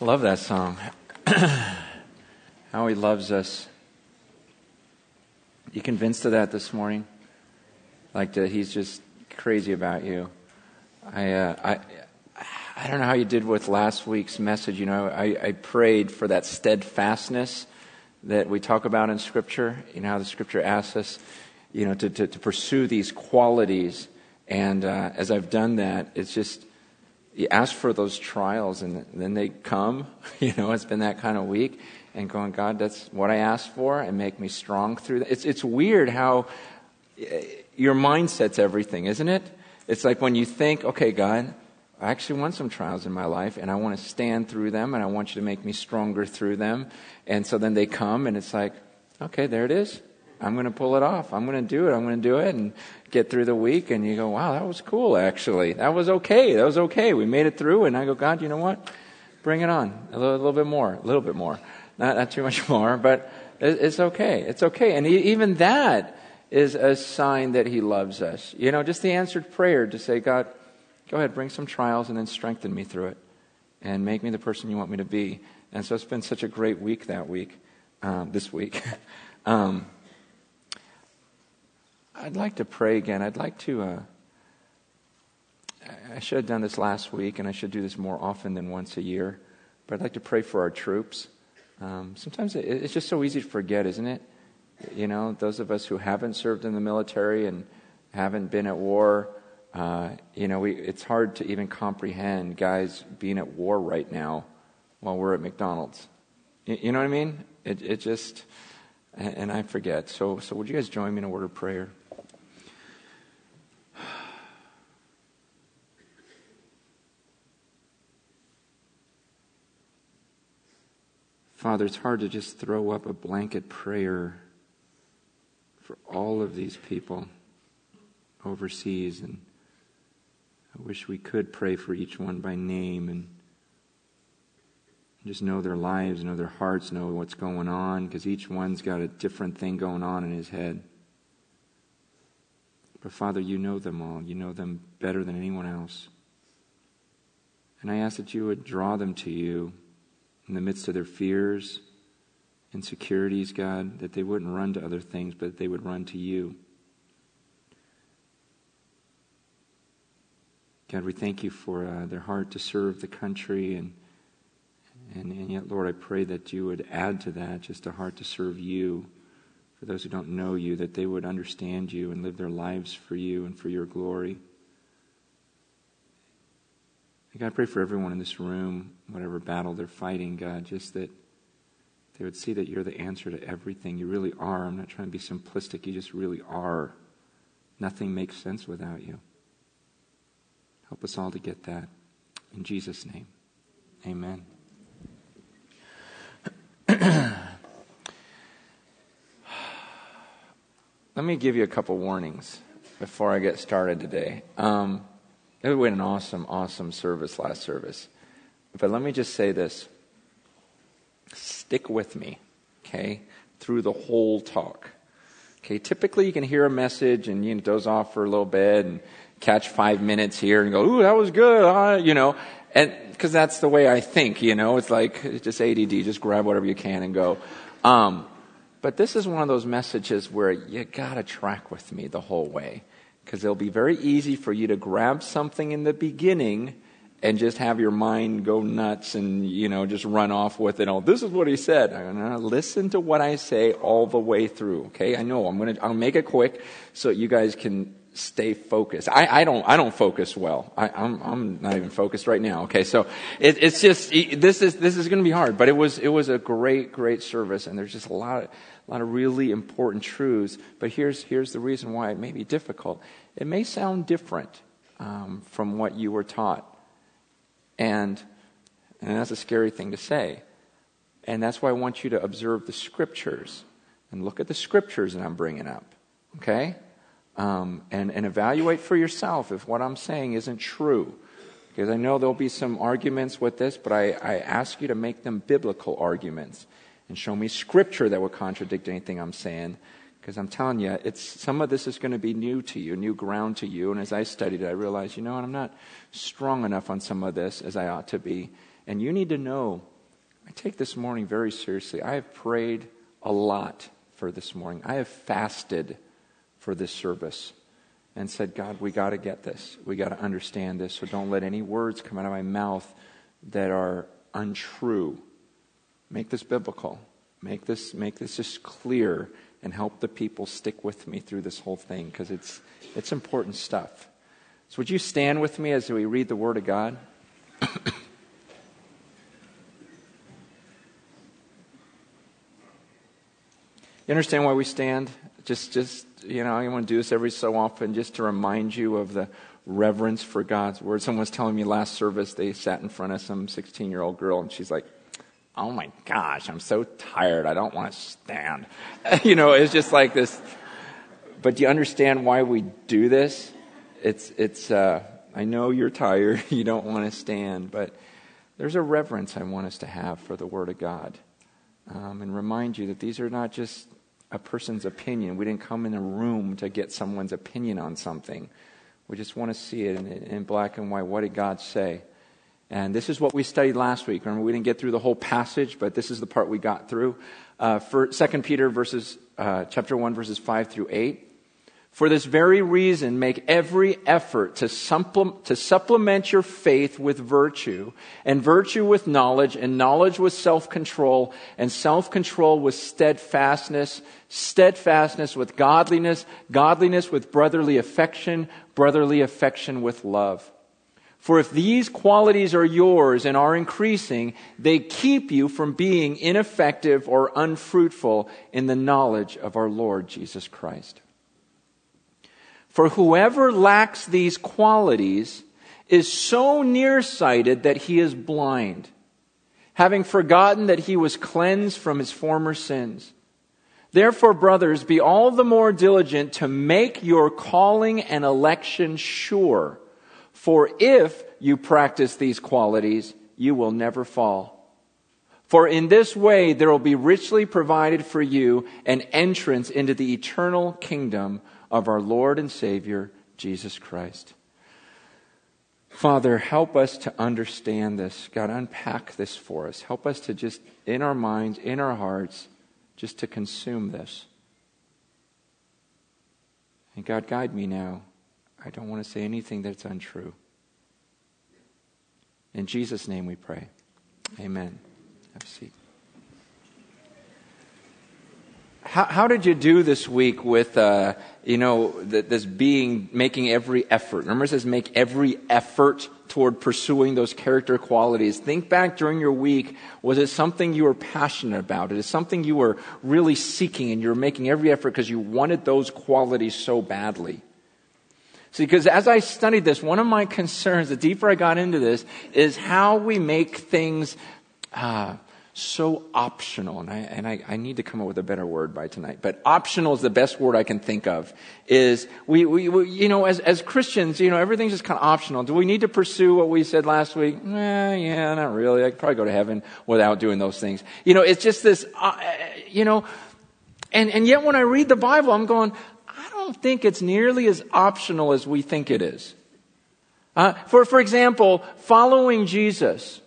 Love that song. How he loves us. You convinced of that this morning? Like that he's just crazy about you. I, uh, I, I don't know how you did with last week's message. You know, I, I prayed for that steadfastness that we talk about in Scripture. You know how the Scripture asks us, you know, to, to, to pursue these qualities. And uh, as I've done that, it's just you ask for those trials and then they come. You know, it's been that kind of week. And going, God, that's what I asked for and make me strong through that. It's, it's weird how eh, your mindset's everything, isn't it? It's like when you think, okay, God, I actually want some trials in my life and I want to stand through them and I want you to make me stronger through them. And so then they come and it's like, okay, there it is. I'm going to pull it off. I'm going to do it. I'm going to do it and get through the week. And you go, wow, that was cool, actually. That was okay. That was okay. We made it through. And I go, God, you know what? Bring it on. A little, a little bit more. A little bit more. Not, not too much more, but it, it's okay. It's okay. And even that is a sign that he loves us. You know, just the answered prayer to say, God, go ahead, bring some trials and then strengthen me through it and make me the person you want me to be. And so it's been such a great week that week, um, this week. um, I'd like to pray again. I'd like to. Uh, I should have done this last week, and I should do this more often than once a year. But I'd like to pray for our troops. Um, sometimes it, it's just so easy to forget, isn't it? You know, those of us who haven't served in the military and haven't been at war, uh, you know, we, it's hard to even comprehend guys being at war right now while we're at McDonald's. You, you know what I mean? It, it just, and, I forget. So, so would you guys join me in a word of prayer? Father, it's hard to just throw up a blanket prayer for all of these people overseas. And I wish we could pray for each one by name and just know their lives, know their hearts, know what's going on, because each one's got a different thing going on in his head. But Father, you know them all. You know them better than anyone else. And I ask that you would draw them to you in the midst of their fears, insecurities, God, that they wouldn't run to other things, but they would run to you. God, we thank you for uh, their heart to serve the country. And, and, and yet, Lord, I pray that you would add to that just a heart to serve you. For those who don't know you, that they would understand you and live their lives for you and for your glory. God, I pray for everyone in this room, whatever battle they're fighting, God, just that they would see that you're the answer to everything. You really are. I'm not trying to be simplistic. You just really are. Nothing makes sense without you. Help us all to get that. In Jesus' name, amen. Let me give you a couple warnings before I get started today. Um, it was an awesome, awesome service last service. But let me just say this stick with me, okay, through the whole talk. Okay, typically you can hear a message and you know, doze off for a little bit and catch five minutes here and go, ooh, that was good, uh, you know, and because that's the way I think, you know, it's like just ADD, just grab whatever you can and go. Um, but this is one of those messages where you gotta track with me the whole way because it'll be very easy for you to grab something in the beginning and just have your mind go nuts and you know just run off with it. Oh, this is what he said. I'm gonna listen to what I say all the way through. Okay, I know I'm gonna I'll make it quick so you guys can stay focused. I, I don't I don't focus well. I, am I'm, I'm not even focused right now. Okay, so it, it's just this is this is gonna be hard, but it was it was a great great service, and there's just a lot of a lot of really important truths. But here's, here's the reason why it may be difficult. It may sound different um, from what you were taught. And, and that's a scary thing to say. And that's why I want you to observe the scriptures and look at the scriptures that I'm bringing up. Okay? Um, and, and evaluate for yourself if what I'm saying isn't true. Because I know there'll be some arguments with this, but I, I ask you to make them biblical arguments and show me scripture that would contradict anything I'm saying. Because I'm telling you, it's, some of this is going to be new to you, new ground to you. And as I studied it, I realized, you know what, I'm not strong enough on some of this as I ought to be. And you need to know, I take this morning very seriously. I have prayed a lot for this morning. I have fasted for this service and said, God, we got to get this. We got to understand this. So don't let any words come out of my mouth that are untrue. Make this biblical. Make this, make this just clear and help the people stick with me through this whole thing because it's, it's important stuff. So, would you stand with me as we read the Word of God? You understand why we stand? Just, just, you know, I want to do this every so often just to remind you of the reverence for God's word. Someone was telling me last service they sat in front of some 16 year old girl and she's like, Oh my gosh, I'm so tired. I don't want to stand. you know, it's just like this. But do you understand why we do this? It's, it's, uh, I know you're tired. You don't want to stand, but there's a reverence I want us to have for the Word of God. Um, and remind you that these are not just a person's opinion. We didn't come in a room to get someone's opinion on something. We just want to see it in, in black and white. What did God say? And this is what we studied last week. Remember, we didn't get through the whole passage, but this is the part we got through. Uh, for 2 Peter verses, uh, chapter 1, verses 5 through 8. For this very reason, make every effort to, supple- to supplement your faith with virtue, and virtue with knowledge, and knowledge with self control, and self control with steadfastness, steadfastness with godliness, godliness with brotherly affection, brotherly affection with love. For if these qualities are yours and are increasing, they keep you from being ineffective or unfruitful in the knowledge of our Lord Jesus Christ. For whoever lacks these qualities is so nearsighted that he is blind, having forgotten that he was cleansed from his former sins. Therefore, brothers, be all the more diligent to make your calling and election sure. For if you practice these qualities, you will never fall. For in this way there will be richly provided for you an entrance into the eternal kingdom of our Lord and Savior, Jesus Christ. Father, help us to understand this. God, unpack this for us. Help us to just, in our minds, in our hearts, just to consume this. And God, guide me now. I don't want to say anything that's untrue. In Jesus' name we pray. Amen. Have a seat. How, how did you do this week with, uh, you know, this being, making every effort? Remember it says make every effort toward pursuing those character qualities. Think back during your week. Was it something you were passionate about? Is it something you were really seeking and you were making every effort because you wanted those qualities so badly? See, because as I studied this, one of my concerns, the deeper I got into this, is how we make things uh, so optional, and I, and I, I, need to come up with a better word by tonight, but optional is the best word I can think of, is we, we, we you know, as, as Christians, you know, everything's just kind of optional. Do we need to pursue what we said last week? Eh, yeah, not really. I could probably go to heaven without doing those things. You know, it's just this, uh, you know, and, and yet when I read the Bible, I'm going, don't think it's nearly as optional as we think it is. Uh, for, for example, following Jesus.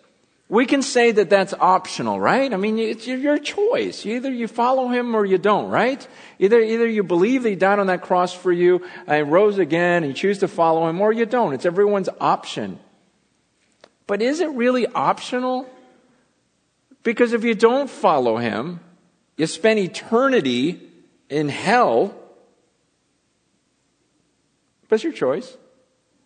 We can say that that's optional, right? I mean, it's your choice. Either you follow him or you don't, right? Either, either you believe that he died on that cross for you and rose again and you choose to follow him or you don't. It's everyone's option. But is it really optional? Because if you don't follow him, you spend eternity in hell. But it's your choice.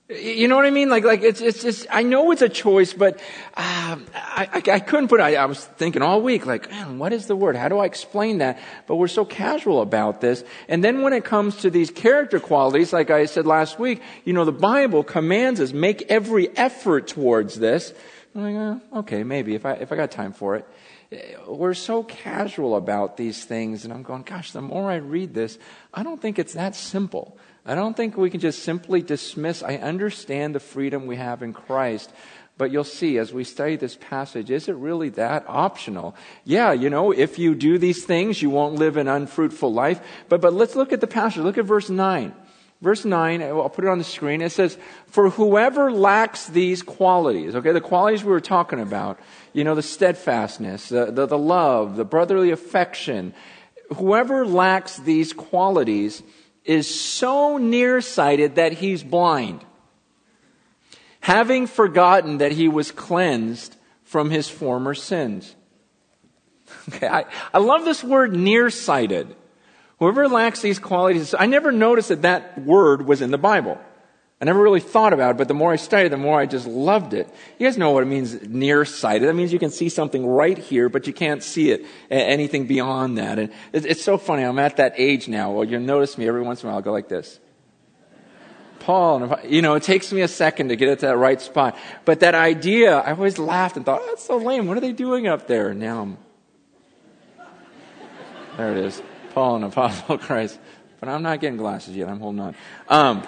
You know what I mean? Like, like it's, it's just, I know it's a choice, but uh, I, I, I, couldn't put, I, I was thinking all week, like, man, what is the word? How do I explain that? But we're so casual about this. And then when it comes to these character qualities, like I said last week, you know, the Bible commands us, make every effort towards this. I'm like, uh, okay, maybe, if I, if I got time for it. We're so casual about these things, and I'm going, gosh, the more I read this, I don't think it's that simple. I don't think we can just simply dismiss. I understand the freedom we have in Christ, but you'll see as we study this passage, is it really that optional? Yeah, you know, if you do these things, you won't live an unfruitful life. But, but let's look at the passage. Look at verse 9. Verse 9, I'll put it on the screen. It says, For whoever lacks these qualities, okay, the qualities we were talking about, you know, the steadfastness, the, the, the love, the brotherly affection, whoever lacks these qualities is so nearsighted that he's blind, having forgotten that he was cleansed from his former sins. Okay, I, I love this word nearsighted. Whoever lacks these qualities, I never noticed that that word was in the Bible. I never really thought about it, but the more I studied, the more I just loved it. You guys know what it means nearsighted. That means you can see something right here, but you can't see it, anything beyond that. And it's so funny. I'm at that age now. Well, you'll notice me every once in a while. I'll go like this. Paul, you know, it takes me a second to get it to that right spot. But that idea, I always laughed and thought, oh, that's so lame. What are they doing up there? Now I'm, there it is. Paul, and apostle Christ. But I'm not getting glasses yet. I'm holding on. Um,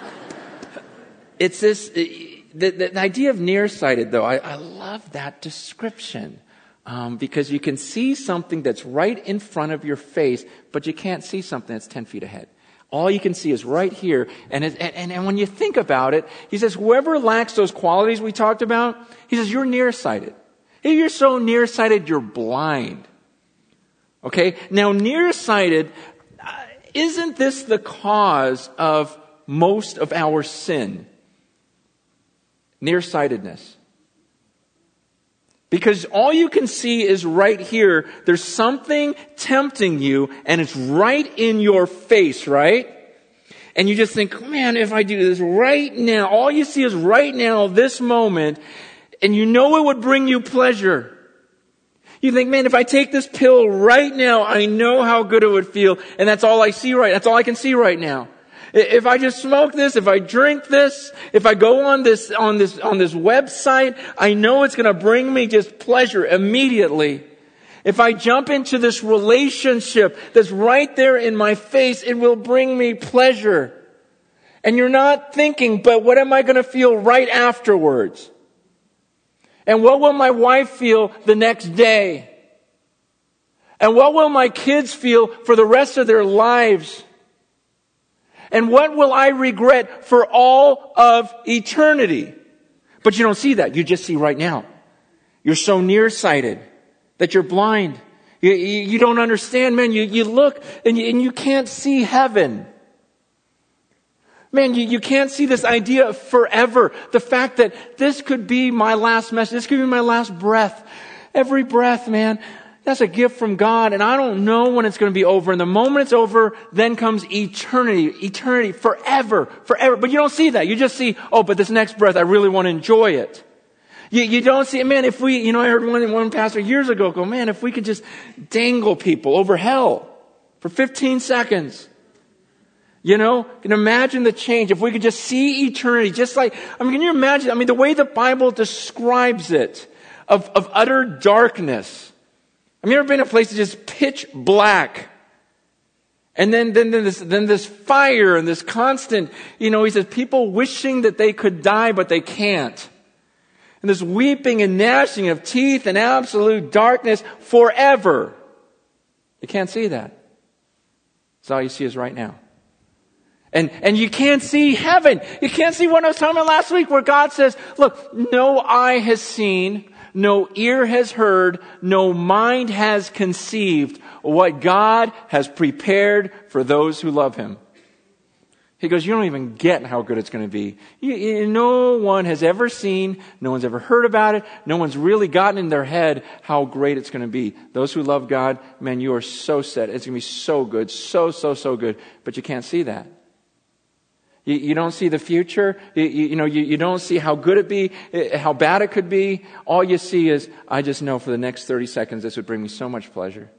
it's this, the, the, the, idea of nearsighted, though, I, I love that description. Um, because you can see something that's right in front of your face, but you can't see something that's 10 feet ahead. All you can see is right here. And, it, and, and when you think about it, he says, whoever lacks those qualities we talked about, he says, you're nearsighted. If you're so nearsighted, you're blind. Okay? Now, nearsighted, uh, isn't this the cause of most of our sin? Nearsightedness. Because all you can see is right here. There's something tempting you and it's right in your face, right? And you just think, man, if I do this right now, all you see is right now, this moment, and you know it would bring you pleasure. You think, man, if I take this pill right now, I know how good it would feel, and that's all I see right, that's all I can see right now. If I just smoke this, if I drink this, if I go on this, on this, on this website, I know it's gonna bring me just pleasure immediately. If I jump into this relationship that's right there in my face, it will bring me pleasure. And you're not thinking, but what am I gonna feel right afterwards? And what will my wife feel the next day? And what will my kids feel for the rest of their lives? And what will I regret for all of eternity? But you don't see that. You just see right now. You're so nearsighted that you're blind. You, you, you don't understand, man. You, you look and you, and you can't see heaven. Man, you, you can't see this idea of forever. The fact that this could be my last message. This could be my last breath. Every breath, man. That's a gift from God, and I don't know when it's going to be over. And the moment it's over, then comes eternity, eternity, forever, forever. But you don't see that. You just see, oh, but this next breath, I really want to enjoy it. You, you don't see, man, if we, you know, I heard one, one pastor years ago go, man, if we could just dangle people over hell for 15 seconds. You know, can imagine the change if we could just see eternity, just like, I mean, can you imagine? I mean, the way the Bible describes it of, of utter darkness. Have you ever been in a place that's just pitch black? And then, then, then, this, then this fire and this constant, you know, he says, people wishing that they could die, but they can't. And this weeping and gnashing of teeth and absolute darkness forever. You can't see that. That's all you see is right now. And, and you can't see heaven. You can't see what I was talking about last week where God says, look, no eye has seen, no ear has heard, no mind has conceived what God has prepared for those who love Him. He goes, You don't even get how good it's going to be. You, you, no one has ever seen, no one's ever heard about it, no one's really gotten in their head how great it's going to be. Those who love God, man, you are so set. It's going to be so good, so, so, so good, but you can't see that. You, you don't see the future. You, you, know, you, you don't see how good it be, eh, how bad it could be. All you see is, I just know for the next 30 seconds this would bring me so much pleasure.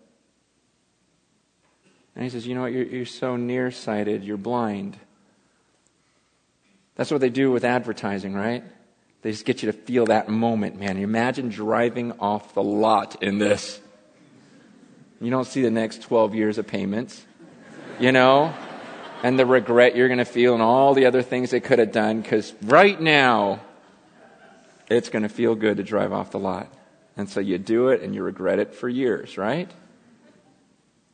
And he says, You know what? You're, you're so nearsighted, you're blind. That's what they do with advertising, right? They just get you to feel that moment, man. You imagine driving off the lot in this. You don't see the next 12 years of payments, you know? And the regret you're going to feel and all the other things they could have done because right now it's going to feel good to drive off the lot. And so you do it and you regret it for years, right?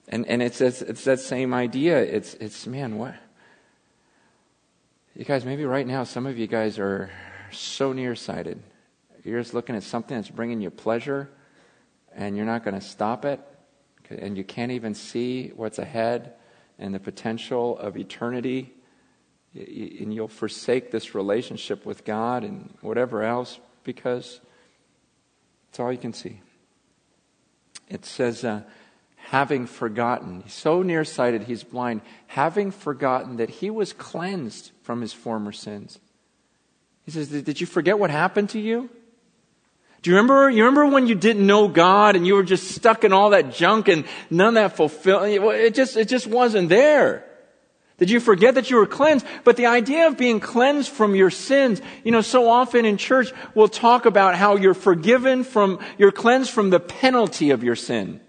And, and it's, it's, it's that same idea. It's, it's, man, what? You guys, maybe right now, some of you guys are so nearsighted. You're just looking at something that's bringing you pleasure, and you're not going to stop it, and you can't even see what's ahead and the potential of eternity. And you'll forsake this relationship with God and whatever else because it's all you can see. It says, uh, having forgotten, he's so nearsighted he's blind, having forgotten that he was cleansed from his former sins. He says, Did you forget what happened to you? Do you remember, you remember when you didn't know God and you were just stuck in all that junk and none of that fulfilled? It just, it just wasn't there. Did you forget that you were cleansed? But the idea of being cleansed from your sins, you know, so often in church we'll talk about how you're forgiven from, you're cleansed from the penalty of your sin.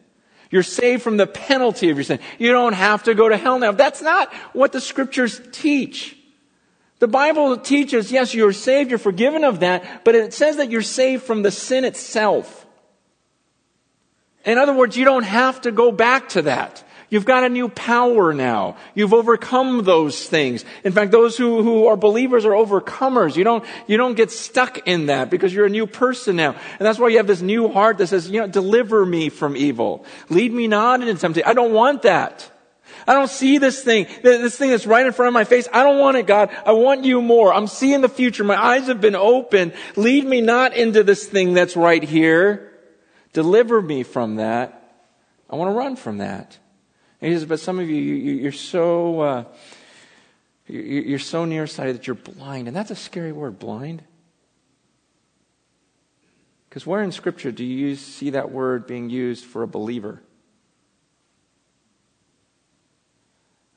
You're saved from the penalty of your sin. You don't have to go to hell now. That's not what the scriptures teach. The Bible teaches, yes, you're saved, you're forgiven of that, but it says that you're saved from the sin itself. In other words, you don't have to go back to that. You've got a new power now. You've overcome those things. In fact, those who, who are believers are overcomers. You don't, you don't get stuck in that because you're a new person now. And that's why you have this new heart that says, you know, deliver me from evil. Lead me not into temptation. I don't want that. I don't see this thing, this thing that's right in front of my face. I don't want it, God. I want you more. I'm seeing the future. My eyes have been opened. Lead me not into this thing that's right here. Deliver me from that. I want to run from that. And he says, but some of you, you are so, uh, you're so nearsighted that you're blind. And that's a scary word, blind. Because where in Scripture do you see that word being used for a believer?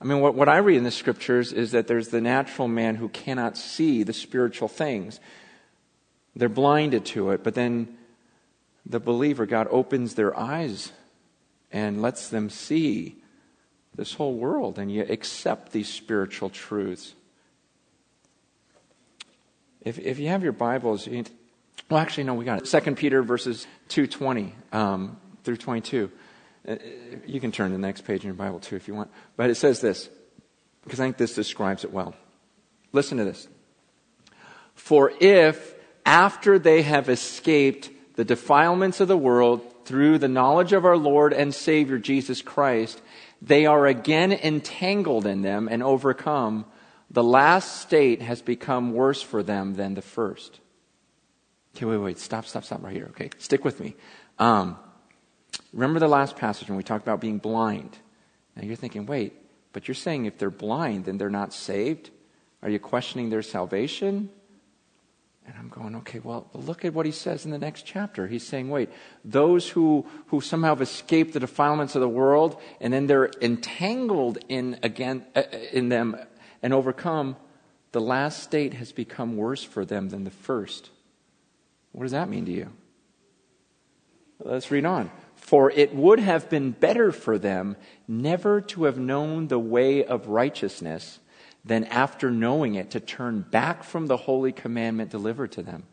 I mean, what, what I read in the scriptures is that there's the natural man who cannot see the spiritual things. They're blinded to it, but then the believer, God opens their eyes and lets them see this whole world, and you accept these spiritual truths. If, if you have your Bibles, you, well, actually, no, we got it. Second Peter verses 2.20 um, through 22. Uh, you can turn to the next page in your Bible too if you want. But it says this, because I think this describes it well. Listen to this. For if, after they have escaped the defilements of the world through the knowledge of our Lord and Savior Jesus Christ, they are again entangled in them and overcome, the last state has become worse for them than the first. Okay, wait, wait, stop, stop, stop right here. Okay, stick with me. Um, Remember the last passage when we talked about being blind. Now you're thinking, wait, but you're saying if they're blind, then they're not saved? Are you questioning their salvation? And I'm going, okay, well, look at what he says in the next chapter. He's saying, wait, those who, who somehow have escaped the defilements of the world and then they're entangled in, again, uh, in them and overcome, the last state has become worse for them than the first. What does that mean to you? Let's read on. For it would have been better for them never to have known the way of righteousness than after knowing it to turn back from the holy commandment delivered to them.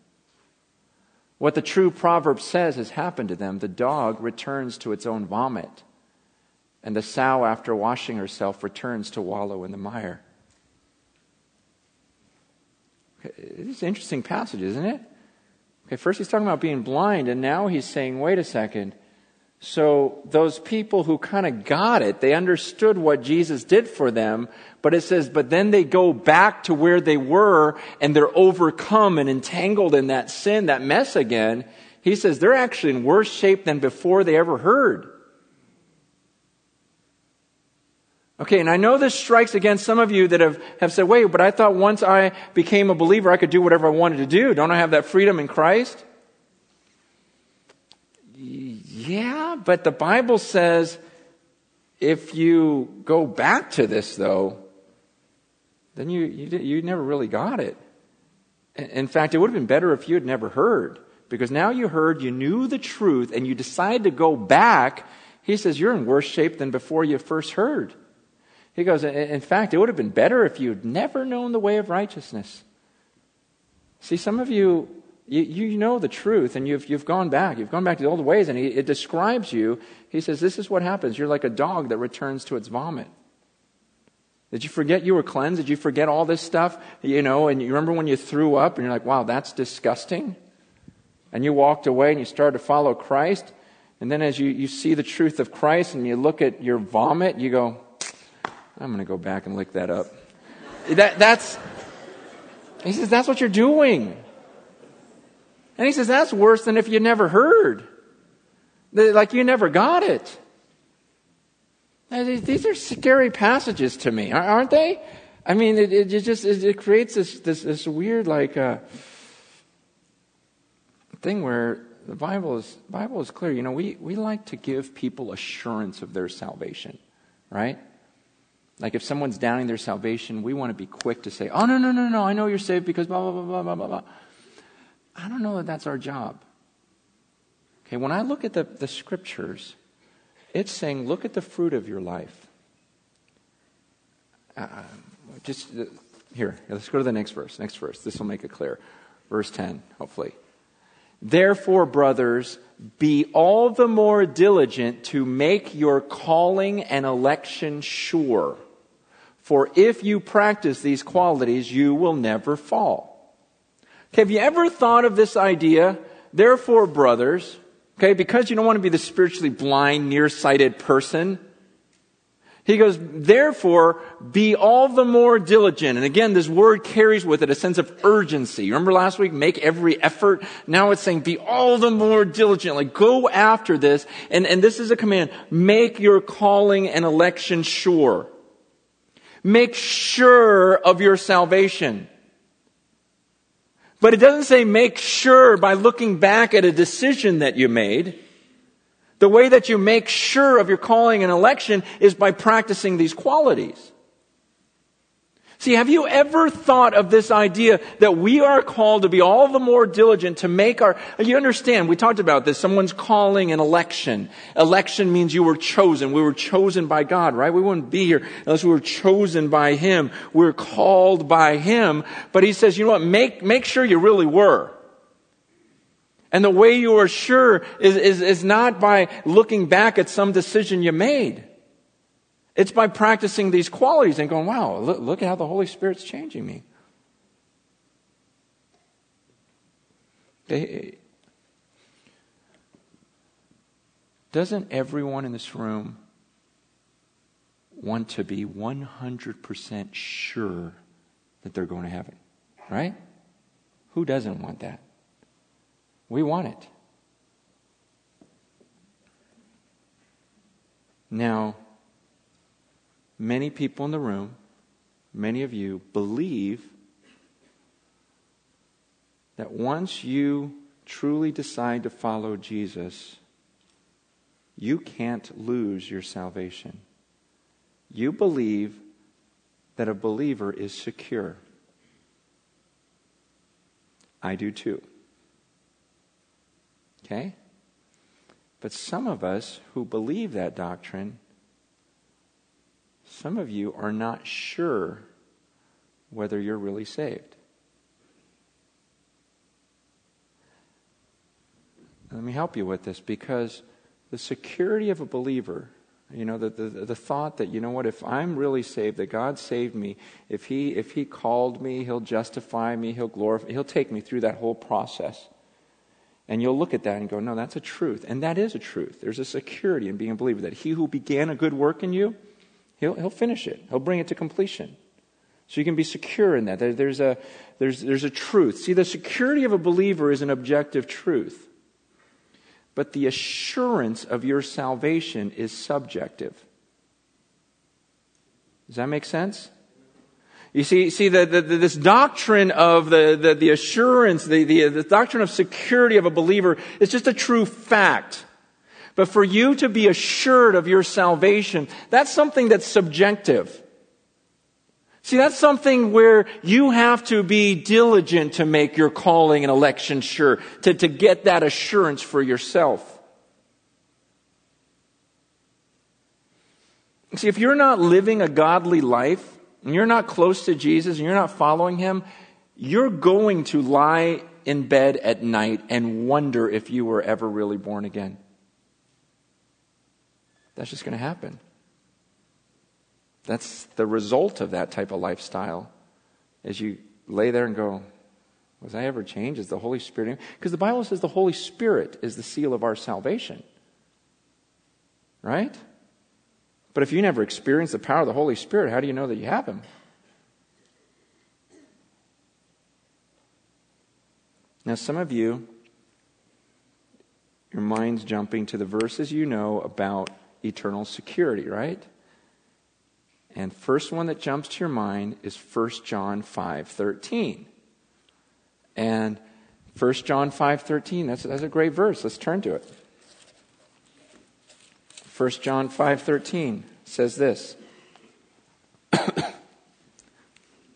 What the true proverb says has happened to them. The dog returns to its own vomit, and the sow, after washing herself, returns to wallow in the mire. It's an interesting passage, isn't it? Okay, first he's talking about being blind, and now he's saying, wait a second. So those people who kind of got it, they understood what Jesus did for them, but it says, but then they go back to where they were and they're overcome and entangled in that sin, that mess again. He says they're actually in worse shape than before they ever heard. Okay, and I know this strikes against some of you that have, have said, wait, but I thought once I became a believer, I could do whatever I wanted to do. Don't I have that freedom in Christ? Yeah, but the Bible says if you go back to this, though, then you, you, you never really got it. In fact, it would have been better if you had never heard. Because now you heard, you knew the truth, and you decide to go back. He says, You're in worse shape than before you first heard. He goes, In fact, it would have been better if you'd never known the way of righteousness. See, some of you you, you know the truth and you've, you've gone back. You've gone back to the old ways and he, it describes you. He says, This is what happens. You're like a dog that returns to its vomit. Did you forget you were cleansed? Did you forget all this stuff? You know, and you remember when you threw up and you're like, wow, that's disgusting? And you walked away and you started to follow Christ. And then as you, you see the truth of Christ and you look at your vomit, you go, I'm going to go back and lick that up. that, that's, he says, that's what you're doing. And he says, that's worse than if you never heard. Like you never got it. These are scary passages to me, aren't they? I mean, it, it just it creates this, this, this weird like uh, thing where the Bible is Bible is clear. You know, we, we like to give people assurance of their salvation, right? Like if someone's doubting their salvation, we want to be quick to say, "Oh no, no, no, no! I know you're saved because blah blah blah blah blah blah." I don't know that that's our job. Okay, when I look at the, the scriptures, it's saying, look at the fruit of your life. Uh, just uh, here, let's go to the next verse. Next verse. This will make it clear. Verse 10, hopefully. Therefore, brothers, be all the more diligent to make your calling and election sure. For if you practice these qualities, you will never fall. Have you ever thought of this idea? Therefore, brothers, okay, because you don't want to be the spiritually blind, nearsighted person, he goes, therefore, be all the more diligent. And again, this word carries with it a sense of urgency. Remember last week, make every effort? Now it's saying, be all the more diligent. Like, go after this. And, and this is a command. Make your calling and election sure. Make sure of your salvation. But it doesn't say make sure by looking back at a decision that you made. The way that you make sure of your calling and election is by practicing these qualities. See, have you ever thought of this idea that we are called to be all the more diligent to make our, you understand, we talked about this, someone's calling an election. Election means you were chosen. We were chosen by God, right? We wouldn't be here unless we were chosen by Him. We're called by Him. But He says, you know what, make, make sure you really were. And the way you are sure is, is, is not by looking back at some decision you made. It's by practicing these qualities and going, wow, look, look at how the Holy Spirit's changing me. They, doesn't everyone in this room want to be 100% sure that they're going to heaven? Right? Who doesn't want that? We want it. Now, many people in the room, many of you, believe that once you truly decide to follow Jesus, you can't lose your salvation. You believe that a believer is secure. I do too. Okay? But some of us who believe that doctrine, some of you are not sure whether you're really saved. Let me help you with this because the security of a believer, you know, the, the, the, thought that, you know what, if I'm really saved, that God saved me, if he, if he called me, He'll justify me, He'll glorify, He'll take me through that whole process. And you'll look at that and go, no, that's a truth. And that is a truth. There's a security in being a believer that he who began a good work in you, he'll, he'll finish it, he'll bring it to completion. So you can be secure in that. There's, a, there's, there's a truth. See, the security of a believer is an objective truth, but the assurance of your salvation is subjective. Does that make sense? You see, see the, the, this doctrine of the, the, the assurance, the, the, the doctrine of security of a believer is just a true fact. But for you to be assured of your salvation, that's something that's subjective. See, that's something where you have to be diligent to make your calling and election sure, to, to get that assurance for yourself. See, if you're not living a godly life, and you're not close to Jesus and you're not following him, you're going to lie in bed at night and wonder if you were ever really born again. That's just going to happen. That's the result of that type of lifestyle. As you lay there and go, Was I ever changed? Is the Holy Spirit? Because the Bible says the Holy Spirit is the seal of our salvation. Right? But if you never experience the power of the Holy Spirit, how do you know that you have Him? Now, some of you, your mind's jumping to the verses you know about eternal security, right? And first one that jumps to your mind is 1 John 5:13. And 1 John 5:13, that's, that's a great verse. Let's turn to it. 1 John 5:13 says this.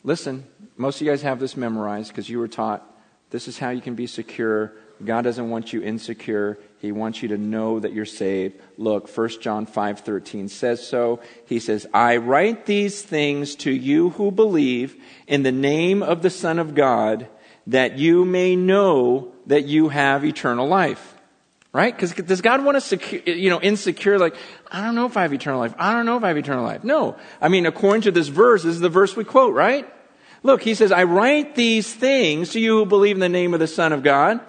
Listen, most of you guys have this memorized because you were taught this is how you can be secure. God doesn't want you insecure. He wants you to know that you're saved. Look, 1 John 5:13 says so. He says, "I write these things to you who believe in the name of the Son of God, that you may know that you have eternal life." Right? Because does God want us secure, you know, insecure? Like, I don't know if I have eternal life. I don't know if I have eternal life. No. I mean, according to this verse, this is the verse we quote, right? Look, he says, I write these things to you who believe in the name of the Son of God.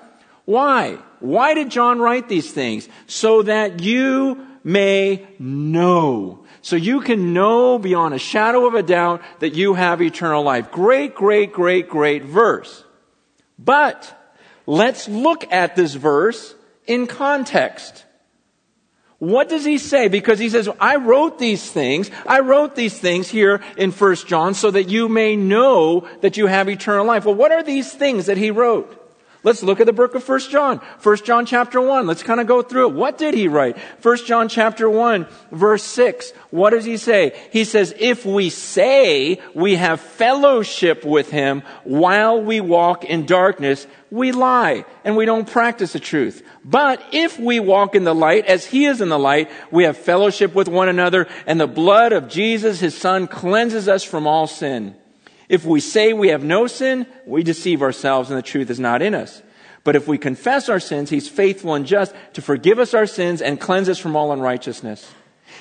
Why? Why did John write these things? So that you may know. So you can know beyond a shadow of a doubt that you have eternal life. Great, great, great, great verse. But let's look at this verse in context. What does he say? Because he says, I wrote these things. I wrote these things here in 1 John so that you may know that you have eternal life. Well, what are these things that he wrote? Let's look at the book of 1 John. 1 John chapter 1. Let's kind of go through it. What did he write? 1 John chapter 1 verse 6. What does he say? He says, if we say we have fellowship with him while we walk in darkness, we lie and we don't practice the truth. But if we walk in the light as he is in the light, we have fellowship with one another and the blood of Jesus, his son, cleanses us from all sin. If we say we have no sin, we deceive ourselves and the truth is not in us. But if we confess our sins, he's faithful and just to forgive us our sins and cleanse us from all unrighteousness.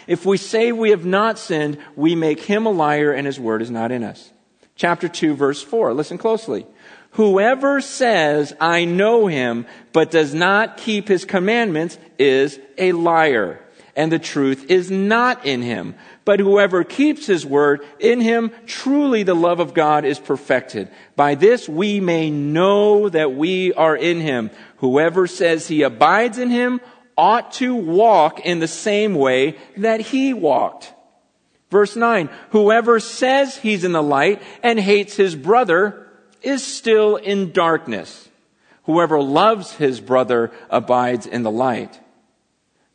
If we say we have not sinned, we make him a liar and his word is not in us. Chapter 2 verse 4. Listen closely. Whoever says, I know him, but does not keep his commandments is a liar, and the truth is not in him. But whoever keeps his word, in him truly the love of God is perfected. By this we may know that we are in him. Whoever says he abides in him ought to walk in the same way that he walked. Verse 9, whoever says he's in the light and hates his brother is still in darkness. Whoever loves his brother abides in the light.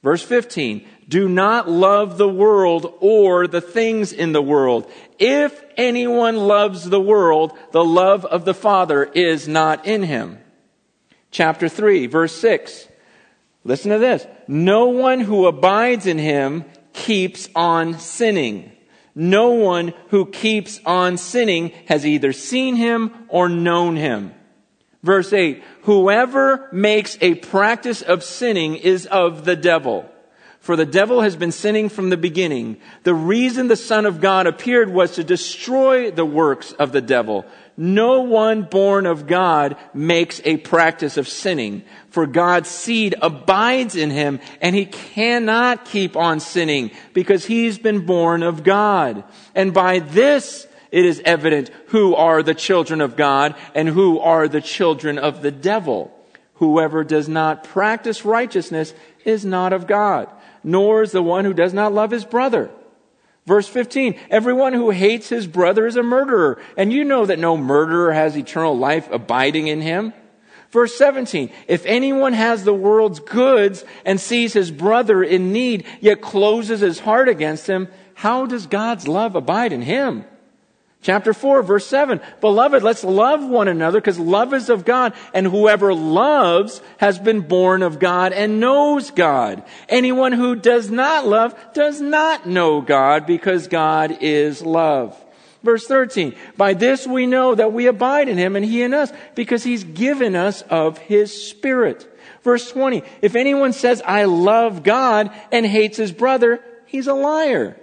Verse 15, do not love the world or the things in the world. If anyone loves the world, the love of the Father is not in him. Chapter 3, verse 6. Listen to this. No one who abides in him keeps on sinning. No one who keeps on sinning has either seen him or known him. Verse 8. Whoever makes a practice of sinning is of the devil for the devil has been sinning from the beginning. The reason the Son of God appeared was to destroy the works of the devil. No one born of God makes a practice of sinning, for God's seed abides in him, and he cannot keep on sinning because he's been born of God. And by this, it is evident who are the children of God and who are the children of the devil. Whoever does not practice righteousness is not of God nor is the one who does not love his brother. Verse 15, everyone who hates his brother is a murderer, and you know that no murderer has eternal life abiding in him. Verse 17, if anyone has the world's goods and sees his brother in need, yet closes his heart against him, how does God's love abide in him? Chapter 4, verse 7. Beloved, let's love one another because love is of God, and whoever loves has been born of God and knows God. Anyone who does not love does not know God because God is love. Verse 13. By this we know that we abide in him and he in us because he's given us of his spirit. Verse 20. If anyone says, I love God and hates his brother, he's a liar.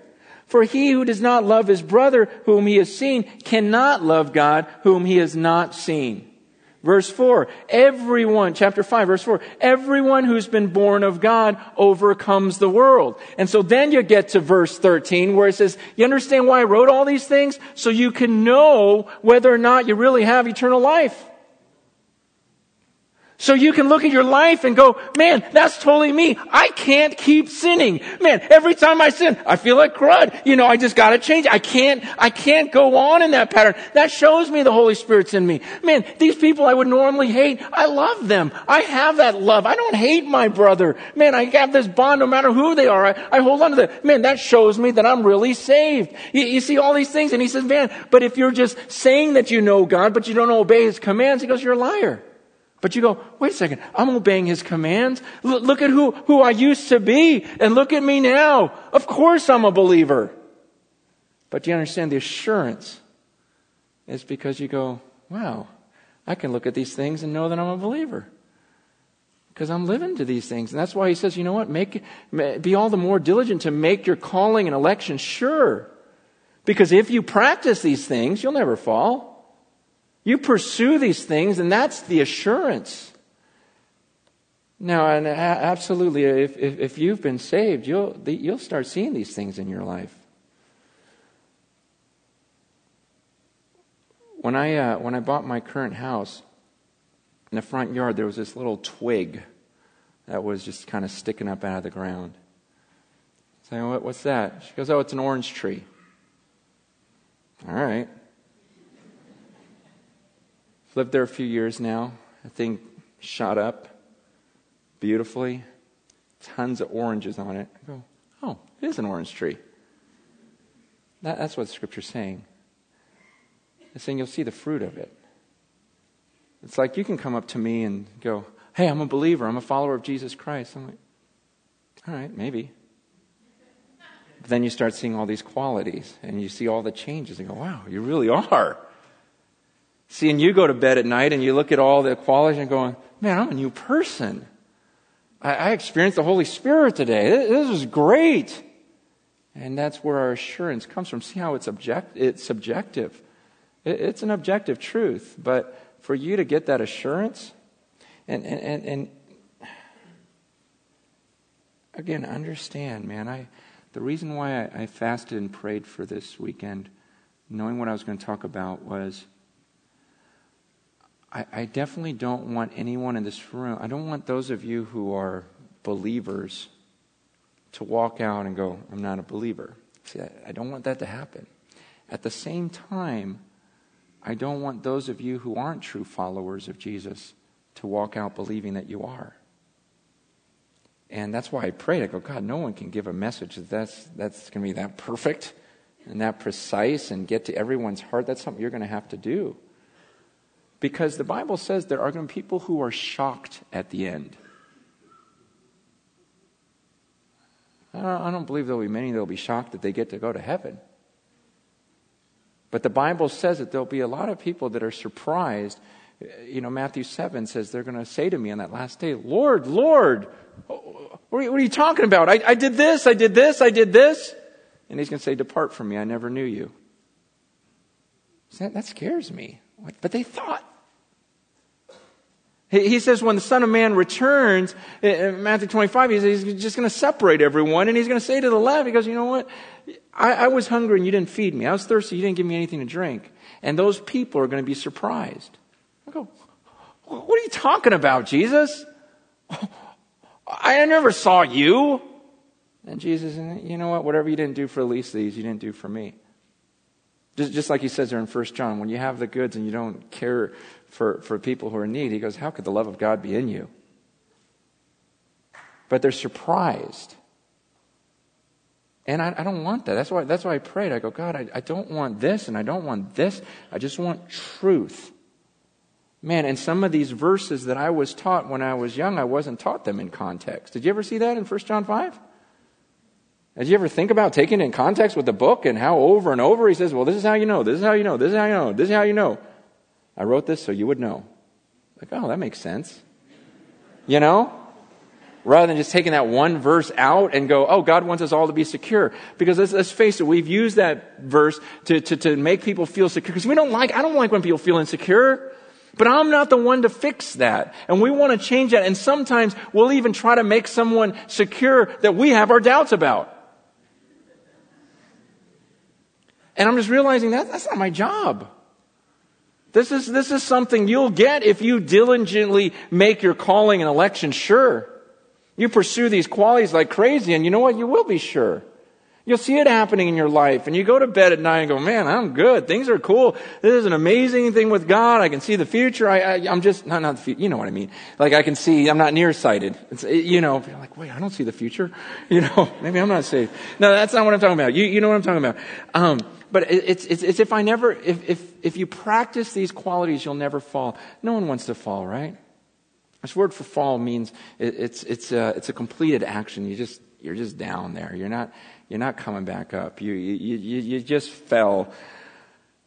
For he who does not love his brother whom he has seen cannot love God whom he has not seen. Verse 4, everyone, chapter 5, verse 4, everyone who's been born of God overcomes the world. And so then you get to verse 13 where it says, you understand why I wrote all these things? So you can know whether or not you really have eternal life. So you can look at your life and go, man, that's totally me. I can't keep sinning. Man, every time I sin, I feel like crud. You know, I just gotta change. I can't, I can't go on in that pattern. That shows me the Holy Spirit's in me. Man, these people I would normally hate, I love them. I have that love. I don't hate my brother. Man, I have this bond no matter who they are. I, I hold on to that. Man, that shows me that I'm really saved. You, you see all these things and he says, man, but if you're just saying that you know God, but you don't obey his commands, he goes, you're a liar. But you go, wait a second, I'm obeying his commands. L- look at who, who I used to be, and look at me now. Of course I'm a believer. But do you understand the assurance is because you go, wow, I can look at these things and know that I'm a believer. Because I'm living to these things. And that's why he says, you know what, make, be all the more diligent to make your calling and election sure. Because if you practice these things, you'll never fall. You pursue these things, and that's the assurance. Now, and absolutely, if, if, if you've been saved, you'll, you'll start seeing these things in your life. When I, uh, when I bought my current house, in the front yard, there was this little twig that was just kind of sticking up out of the ground. Saying, what, What's that? She goes, Oh, it's an orange tree. All right. Lived there a few years now. I think shot up beautifully. Tons of oranges on it. I go, oh, it is an orange tree. That, that's what scripture's saying. It's saying you'll see the fruit of it. It's like you can come up to me and go, hey, I'm a believer. I'm a follower of Jesus Christ. I'm like, all right, maybe. But then you start seeing all these qualities and you see all the changes and go, wow, you really are. See, and you go to bed at night and you look at all the qualities and going, man, I'm a new person. I, I experienced the Holy Spirit today. This, this is great. And that's where our assurance comes from. See how it's, object, it's subjective. It, it's an objective truth. But for you to get that assurance, and, and, and, and again, understand, man, I, the reason why I, I fasted and prayed for this weekend, knowing what I was going to talk about, was I, I definitely don't want anyone in this room, I don't want those of you who are believers to walk out and go, I'm not a believer. See, I, I don't want that to happen. At the same time, I don't want those of you who aren't true followers of Jesus to walk out believing that you are. And that's why I prayed. I go, God, no one can give a message that's, that's going to be that perfect and that precise and get to everyone's heart. That's something you're going to have to do. Because the Bible says there are going to be people who are shocked at the end. I don't, believe there'll be many that'll be shocked that they get to go to heaven. But the Bible says that there'll be a lot of people that are surprised. You know, Matthew 7 says they're going to say to me on that last day, Lord, Lord, what are you, talking about? I, I did this, I did this, I did this. And he's going to say, Depart from me, I never knew you. That scares me. But they thought he says when the Son of Man returns, in Matthew 25, he's just going to separate everyone and he's going to say to the left, he goes, you know what? I, I, was hungry and you didn't feed me. I was thirsty, you didn't give me anything to drink. And those people are going to be surprised. I go, what are you talking about, Jesus? I never saw you. And Jesus, you know what? Whatever you didn't do for the least these, you didn't do for me. Just, just like he says there in 1 John, when you have the goods and you don't care for, for people who are in need, he goes, How could the love of God be in you? But they're surprised. And I, I don't want that. That's why, that's why I prayed. I go, God, I, I don't want this and I don't want this. I just want truth. Man, and some of these verses that I was taught when I was young, I wasn't taught them in context. Did you ever see that in 1 John 5? Did you ever think about taking it in context with the book and how over and over he says, well, this is how you know, this is how you know, this is how you know, this is how you know. I wrote this so you would know. Like, oh, that makes sense. You know? rather than just taking that one verse out and go, oh, God wants us all to be secure. Because let's, let's face it, we've used that verse to, to, to make people feel secure. Because we don't like, I don't like when people feel insecure. But I'm not the one to fix that. And we want to change that. And sometimes we'll even try to make someone secure that we have our doubts about. And I'm just realizing that that's not my job. This is, this is something you'll get if you diligently make your calling and election sure. You pursue these qualities like crazy, and you know what? You will be sure. You'll see it happening in your life, and you go to bed at night and go, man, I'm good. Things are cool. This is an amazing thing with God. I can see the future. I, am just, not, not the future, you know what I mean. Like I can see, I'm not nearsighted. It's, you know, you're like, wait, I don't see the future. You know, maybe I'm not saved. No, that's not what I'm talking about. You, you know what I'm talking about. Um, but it's, it's, it's if I never, if, if, if you practice these qualities, you'll never fall. No one wants to fall, right? This word for fall means it, it's, it's, a, it's a completed action. You just, you're just down there. You're not, you're not coming back up. You, you, you, you just fell.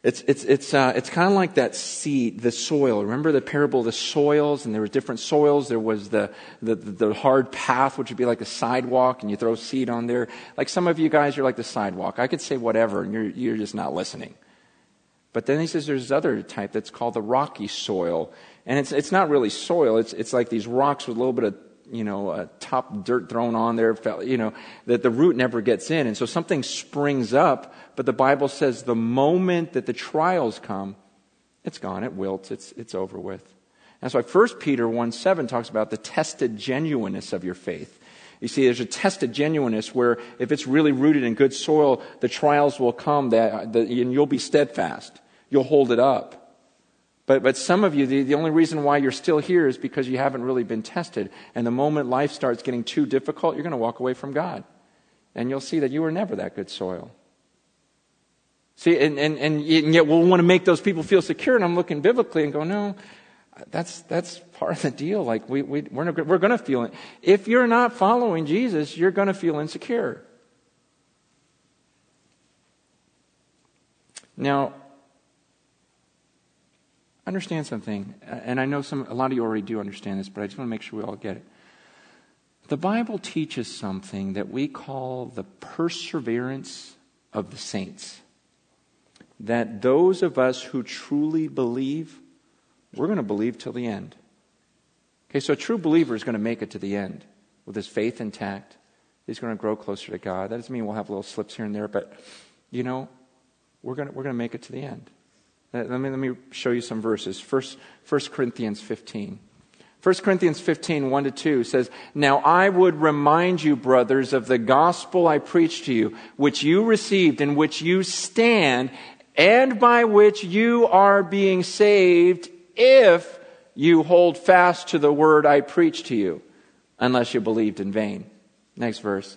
It's, it's, it's, uh, it's kind of like that seed, the soil. Remember the parable of the soils? And there were different soils. There was the, the, the hard path, which would be like a sidewalk, and you throw seed on there. Like some of you guys, you're like the sidewalk. I could say whatever, and you're, you're just not listening. But then he says there's other type that's called the rocky soil. And it's, it's not really soil. It's, it's like these rocks with a little bit of you know, uh, top dirt thrown on there, you know, that the root never gets in. And so something springs up, but the Bible says the moment that the trials come, it's gone, it wilts, it's, it's over with. That's why 1 Peter 1 7 talks about the tested genuineness of your faith. You see, there's a tested genuineness where if it's really rooted in good soil, the trials will come that, that and you'll be steadfast. You'll hold it up. But, but some of you, the, the only reason why you're still here is because you haven't really been tested. And the moment life starts getting too difficult, you're going to walk away from God. And you'll see that you were never that good soil. See, and, and, and yet we'll want to make those people feel secure. And I'm looking biblically and go, no, that's, that's part of the deal. Like, we, we, we're, not, we're going to feel it. If you're not following Jesus, you're going to feel insecure. Now, understand something, uh, and I know some, a lot of you already do understand this, but I just want to make sure we all get it. The Bible teaches something that we call the perseverance of the saints. That those of us who truly believe, we're going to believe till the end. Okay, so a true believer is going to make it to the end with his faith intact. He's going to grow closer to God. That doesn't mean we'll have little slips here and there, but, you know, we're going to, we're going to make it to the end. Let me, let me show you some verses. First, 1 Corinthians 15. 1 Corinthians 15, 1 to 2 says, Now I would remind you, brothers, of the gospel I preached to you, which you received, in which you stand, and by which you are being saved, if you hold fast to the word I preached to you, unless you believed in vain. Next verse.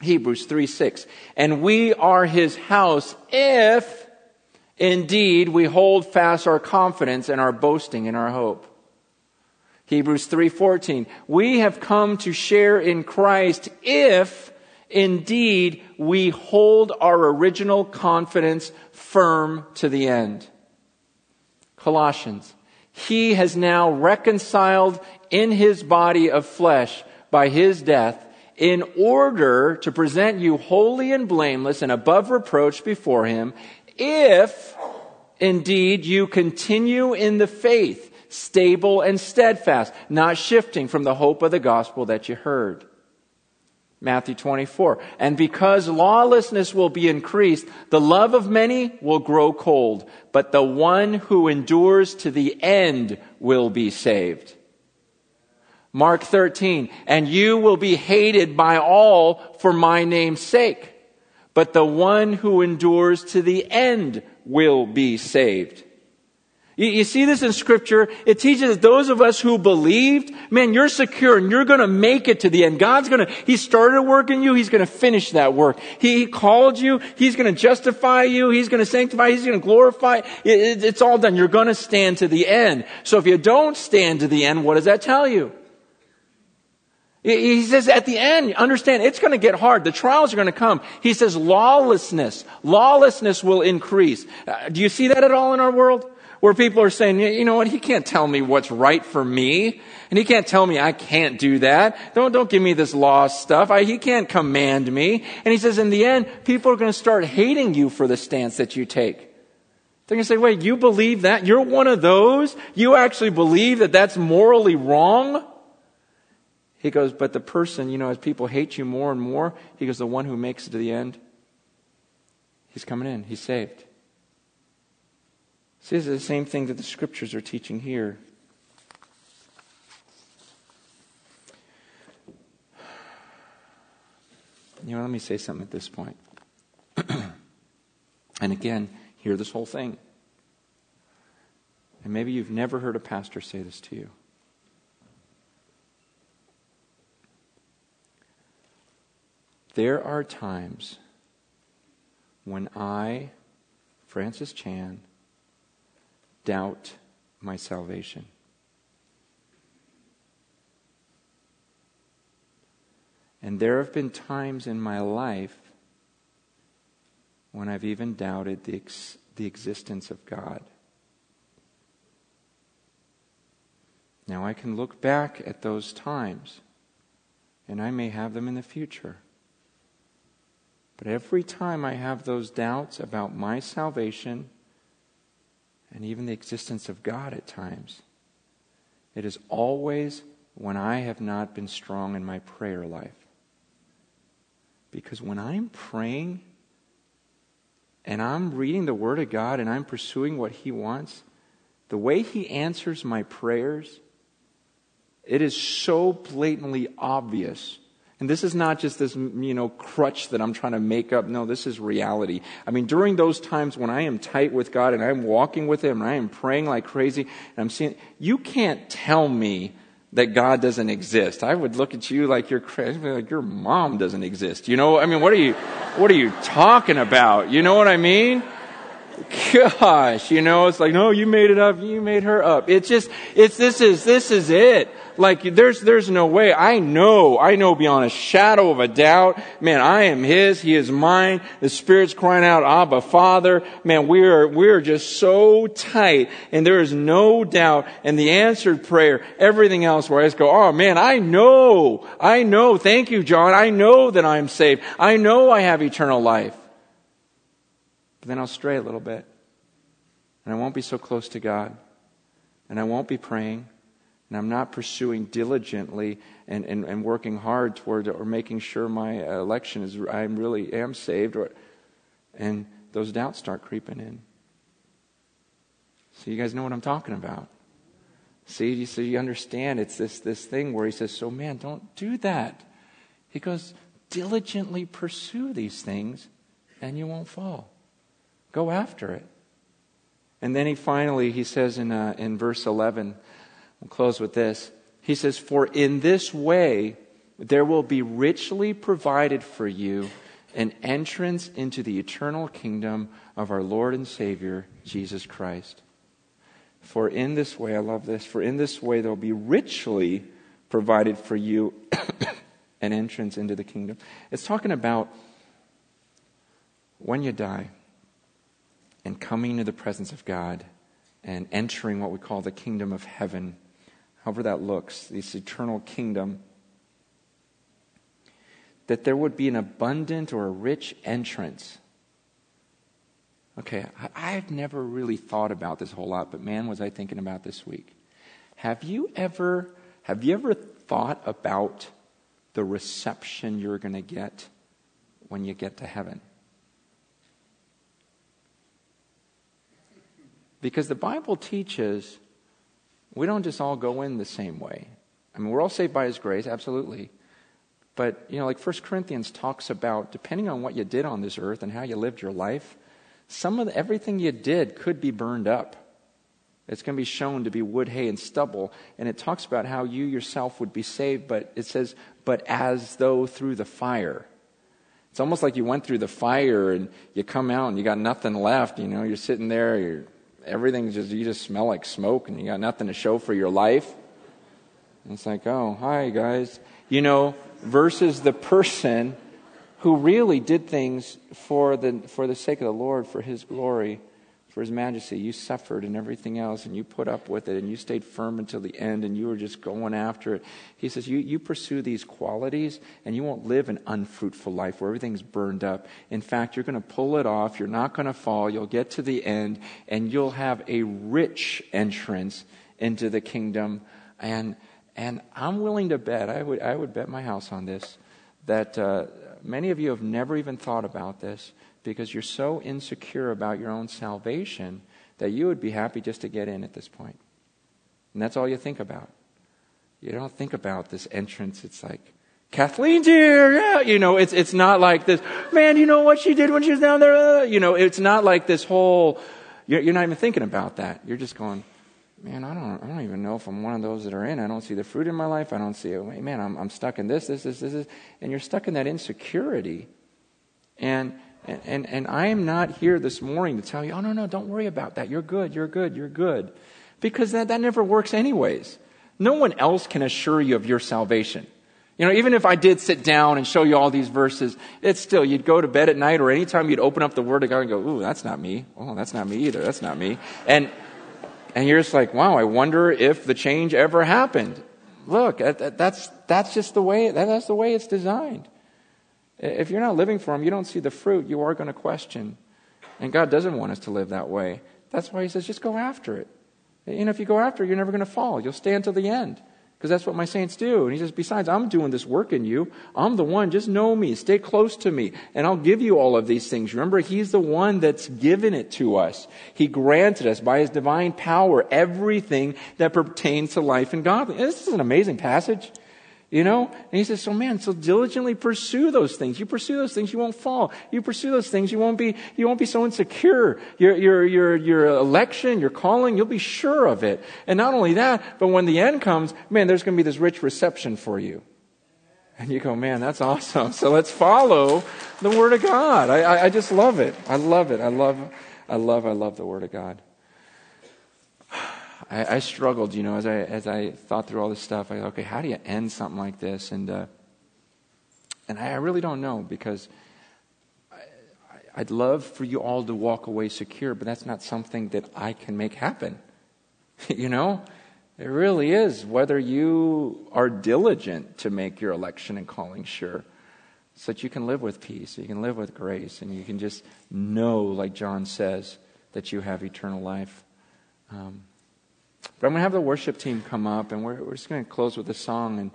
Hebrews 3, 6. And we are his house if Indeed, we hold fast our confidence and our boasting in our hope. Hebrews 3:14 We have come to share in Christ if indeed we hold our original confidence firm to the end. Colossians He has now reconciled in his body of flesh by his death in order to present you holy and blameless and above reproach before him if indeed you continue in the faith, stable and steadfast, not shifting from the hope of the gospel that you heard. Matthew 24. And because lawlessness will be increased, the love of many will grow cold, but the one who endures to the end will be saved. Mark 13. And you will be hated by all for my name's sake but the one who endures to the end will be saved. You, you, see this in scripture? It teaches that those of us who believed, man, you're secure and you're gonna make it to the end. God's gonna, He started a work in you, He's gonna finish that work. He, he called you, He's gonna justify you, He's gonna sanctify, He's gonna glorify. It, it, it's all done. You're gonna stand to the end. So if you don't stand to the end, what does that tell you? He says at the end, understand, it's going to get hard. The trials are going to come. He says lawlessness, lawlessness will increase. Uh, do you see that at all in our world? where people are saying, you know what, he can't tell me what's right for me. And he can't tell me I can't do that. Don't, don't give me this law stuff. I, he can't command me. And he says, in the end, people are going to start hating you for the stance that you take. They're going to say, wait, you believe that? You're one of those? You actually believe that that's morally wrong? He goes, but the person, you know, as people hate you more and more, he goes, the one who makes it to the end, he's coming in. He's saved. See, this is the same thing that the scriptures are teaching here. You know, let me say something at this point. and again, hear this whole thing. And maybe you've never heard a pastor say this to you. There are times when I, Francis Chan, doubt my salvation. And there have been times in my life when I've even doubted the, ex- the existence of God. Now I can look back at those times, and I may have them in the future. But every time I have those doubts about my salvation, and even the existence of God at times. It is always when I have not been strong in my prayer life. Because when I'm praying and I'm reading the Word of God and I'm pursuing what He wants, the way He answers my prayers, it is so blatantly obvious and this is not just this, you know, crutch that I'm trying to make up. No, this is reality. I mean, during those times when I am tight with God and I'm walking with Him and I am praying like crazy and I'm seeing, you can't tell me that God doesn't exist. I would look at you like you're crazy, like your mom doesn't exist. You know, I mean, what are you, what are you talking about? You know what I mean? Gosh, you know, it's like, no, you made it up, you made her up. It's just, it's, this is, this is it. Like, there's, there's no way. I know, I know beyond a shadow of a doubt. Man, I am His, He is mine. The Spirit's crying out, Abba, Father. Man, we are, we are just so tight, and there is no doubt. And the answered prayer, everything else where I just go, oh man, I know, I know. Thank you, John. I know that I'm saved. I know I have eternal life. But then I'll stray a little bit. And I won't be so close to God. And I won't be praying and I'm not pursuing diligently and, and, and working hard toward or making sure my election is I really am saved, or, and those doubts start creeping in. So you guys know what I'm talking about. See, so you understand it's this, this thing where he says, So, man, don't do that. He goes, Diligently pursue these things, and you won't fall. Go after it. And then he finally, he says in, uh, in verse 11, We'll close with this. He says, For in this way there will be richly provided for you an entrance into the eternal kingdom of our Lord and Savior, Jesus Christ. For in this way, I love this, for in this way there will be richly provided for you an entrance into the kingdom. It's talking about when you die and coming into the presence of God and entering what we call the kingdom of heaven however that looks, this eternal kingdom, that there would be an abundant or a rich entrance. Okay, I've never really thought about this a whole lot, but man, was I thinking about this week. Have you ever have you ever thought about the reception you're going to get when you get to heaven? Because the Bible teaches we don't just all go in the same way. I mean, we're all saved by His grace, absolutely. But, you know, like 1 Corinthians talks about, depending on what you did on this earth and how you lived your life, some of the, everything you did could be burned up. It's going to be shown to be wood, hay, and stubble. And it talks about how you yourself would be saved, but it says, but as though through the fire. It's almost like you went through the fire and you come out and you got nothing left. You know, you're sitting there, you're everything just you just smell like smoke and you got nothing to show for your life. And it's like, oh, hi guys. You know, versus the person who really did things for the for the sake of the Lord, for his glory, for his majesty. You suffered and everything else, and you put up with it, and you stayed firm until the end, and you were just going after it. He says, You, you pursue these qualities, and you won't live an unfruitful life where everything's burned up. In fact, you're going to pull it off. You're not going to fall. You'll get to the end, and you'll have a rich entrance into the kingdom. And, and I'm willing to bet, I would, I would bet my house on this, that uh, many of you have never even thought about this because you're so insecure about your own salvation that you would be happy just to get in at this point. And that's all you think about. You don't think about this entrance. It's like, Kathleen's here. Yeah. You know, it's, it's not like this, man, you know what she did when she was down there? You know, it's not like this whole, you're, you're not even thinking about that. You're just going, man, I don't, I don't even know if I'm one of those that are in. I don't see the fruit in my life. I don't see, it. man, I'm, I'm stuck in this, this, this, this, this. And you're stuck in that insecurity. And, and, and, and I am not here this morning to tell you, oh, no, no, don't worry about that. You're good, you're good, you're good. Because that, that never works, anyways. No one else can assure you of your salvation. You know, even if I did sit down and show you all these verses, it's still, you'd go to bed at night or anytime you'd open up the Word of God and go, ooh, that's not me. Oh, that's not me either. That's not me. And, and you're just like, wow, I wonder if the change ever happened. Look, that's, that's just the way, that's the way it's designed. If you're not living for Him, you don't see the fruit, you are going to question. And God doesn't want us to live that way. That's why He says, just go after it. You know, if you go after it, you're never going to fall. You'll stay until the end. Because that's what my saints do. And he says, besides, I'm doing this work in you. I'm the one. Just know me. Stay close to me. And I'll give you all of these things. Remember, he's the one that's given it to us. He granted us by his divine power everything that pertains to life and godliness. This is an amazing passage. You know? And he says, so man, so diligently pursue those things. You pursue those things, you won't fall. You pursue those things, you won't be, you won't be so insecure. Your, your, your, your election, your calling, you'll be sure of it. And not only that, but when the end comes, man, there's going to be this rich reception for you. And you go, man, that's awesome. So let's follow the Word of God. I, I, I just love it. I love it. I love, I love, I love the Word of God. I, I, struggled, you know, as I as I thought through all this stuff. I okay, how do you end something like this? And uh, and I really don't know because I, I'd love for you all to walk away secure, but that's not something that I can make happen. you know, it really is whether you are diligent to make your election and calling sure so that you can live with peace, you can live with grace, and you can just know, like John says, that you have eternal life. Um, but I'm going to have the worship team come up, and we're, we're just going to close with a song. And,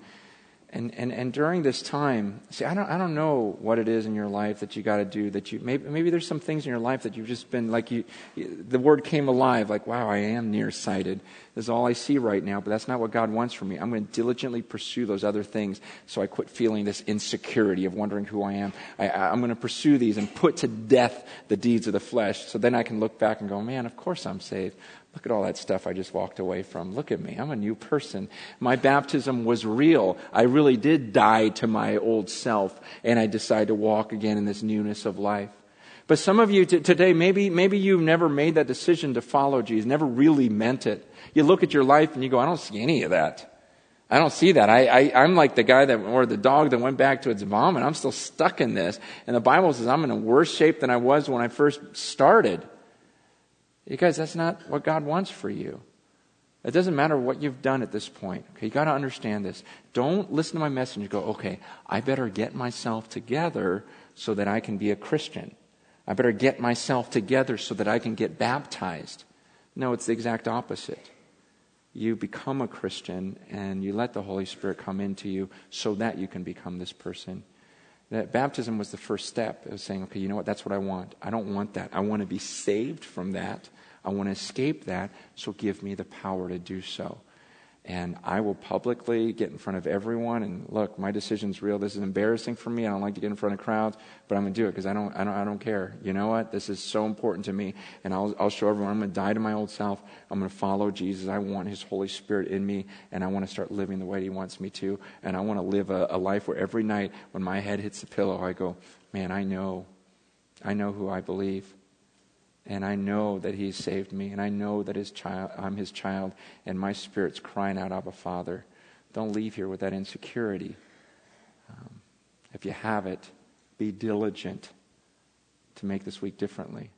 and, and, and during this time, see, I don't, I don't know what it is in your life that you got to do. That you maybe, maybe there's some things in your life that you've just been like you, the word came alive. Like, wow, I am nearsighted. This is all I see right now. But that's not what God wants for me. I'm going to diligently pursue those other things, so I quit feeling this insecurity of wondering who I am. I, I'm going to pursue these and put to death the deeds of the flesh, so then I can look back and go, man, of course I'm saved. Look at all that stuff I just walked away from. Look at me. I'm a new person. My baptism was real. I really did die to my old self, and I decided to walk again in this newness of life. But some of you t- today, maybe, maybe you've never made that decision to follow Jesus, never really meant it. You look at your life and you go, I don't see any of that. I don't see that. I, I, am like the guy that, or the dog that went back to its vomit. I'm still stuck in this. And the Bible says I'm in a worse shape than I was when I first started. You guys, that's not what God wants for you. It doesn't matter what you've done at this point. Okay, you got to understand this. Don't listen to my message and go, okay, I better get myself together so that I can be a Christian. I better get myself together so that I can get baptized. No, it's the exact opposite. You become a Christian and you let the Holy Spirit come into you so that you can become this person. That baptism was the first step. of saying, okay, you know what? That's what I want. I don't want that. I want to be saved from that. I want to escape that, so give me the power to do so. And I will publicly get in front of everyone and look, my decision's real. This is embarrassing for me. I don't like to get in front of crowds, but I'm going to do it because I don't, I, don't, I don't care. You know what? This is so important to me. And I'll, I'll show everyone I'm going to die to my old self. I'm going to follow Jesus. I want His Holy Spirit in me, and I want to start living the way He wants me to. And I want to live a, a life where every night when my head hits the pillow, I go, man, I know. I know who I believe and I know that He's saved me, and I know that his child, I'm His child, and my spirit's crying out, Abba, Father. Don't leave here with that insecurity. Um, if you have it, be diligent to make this week differently.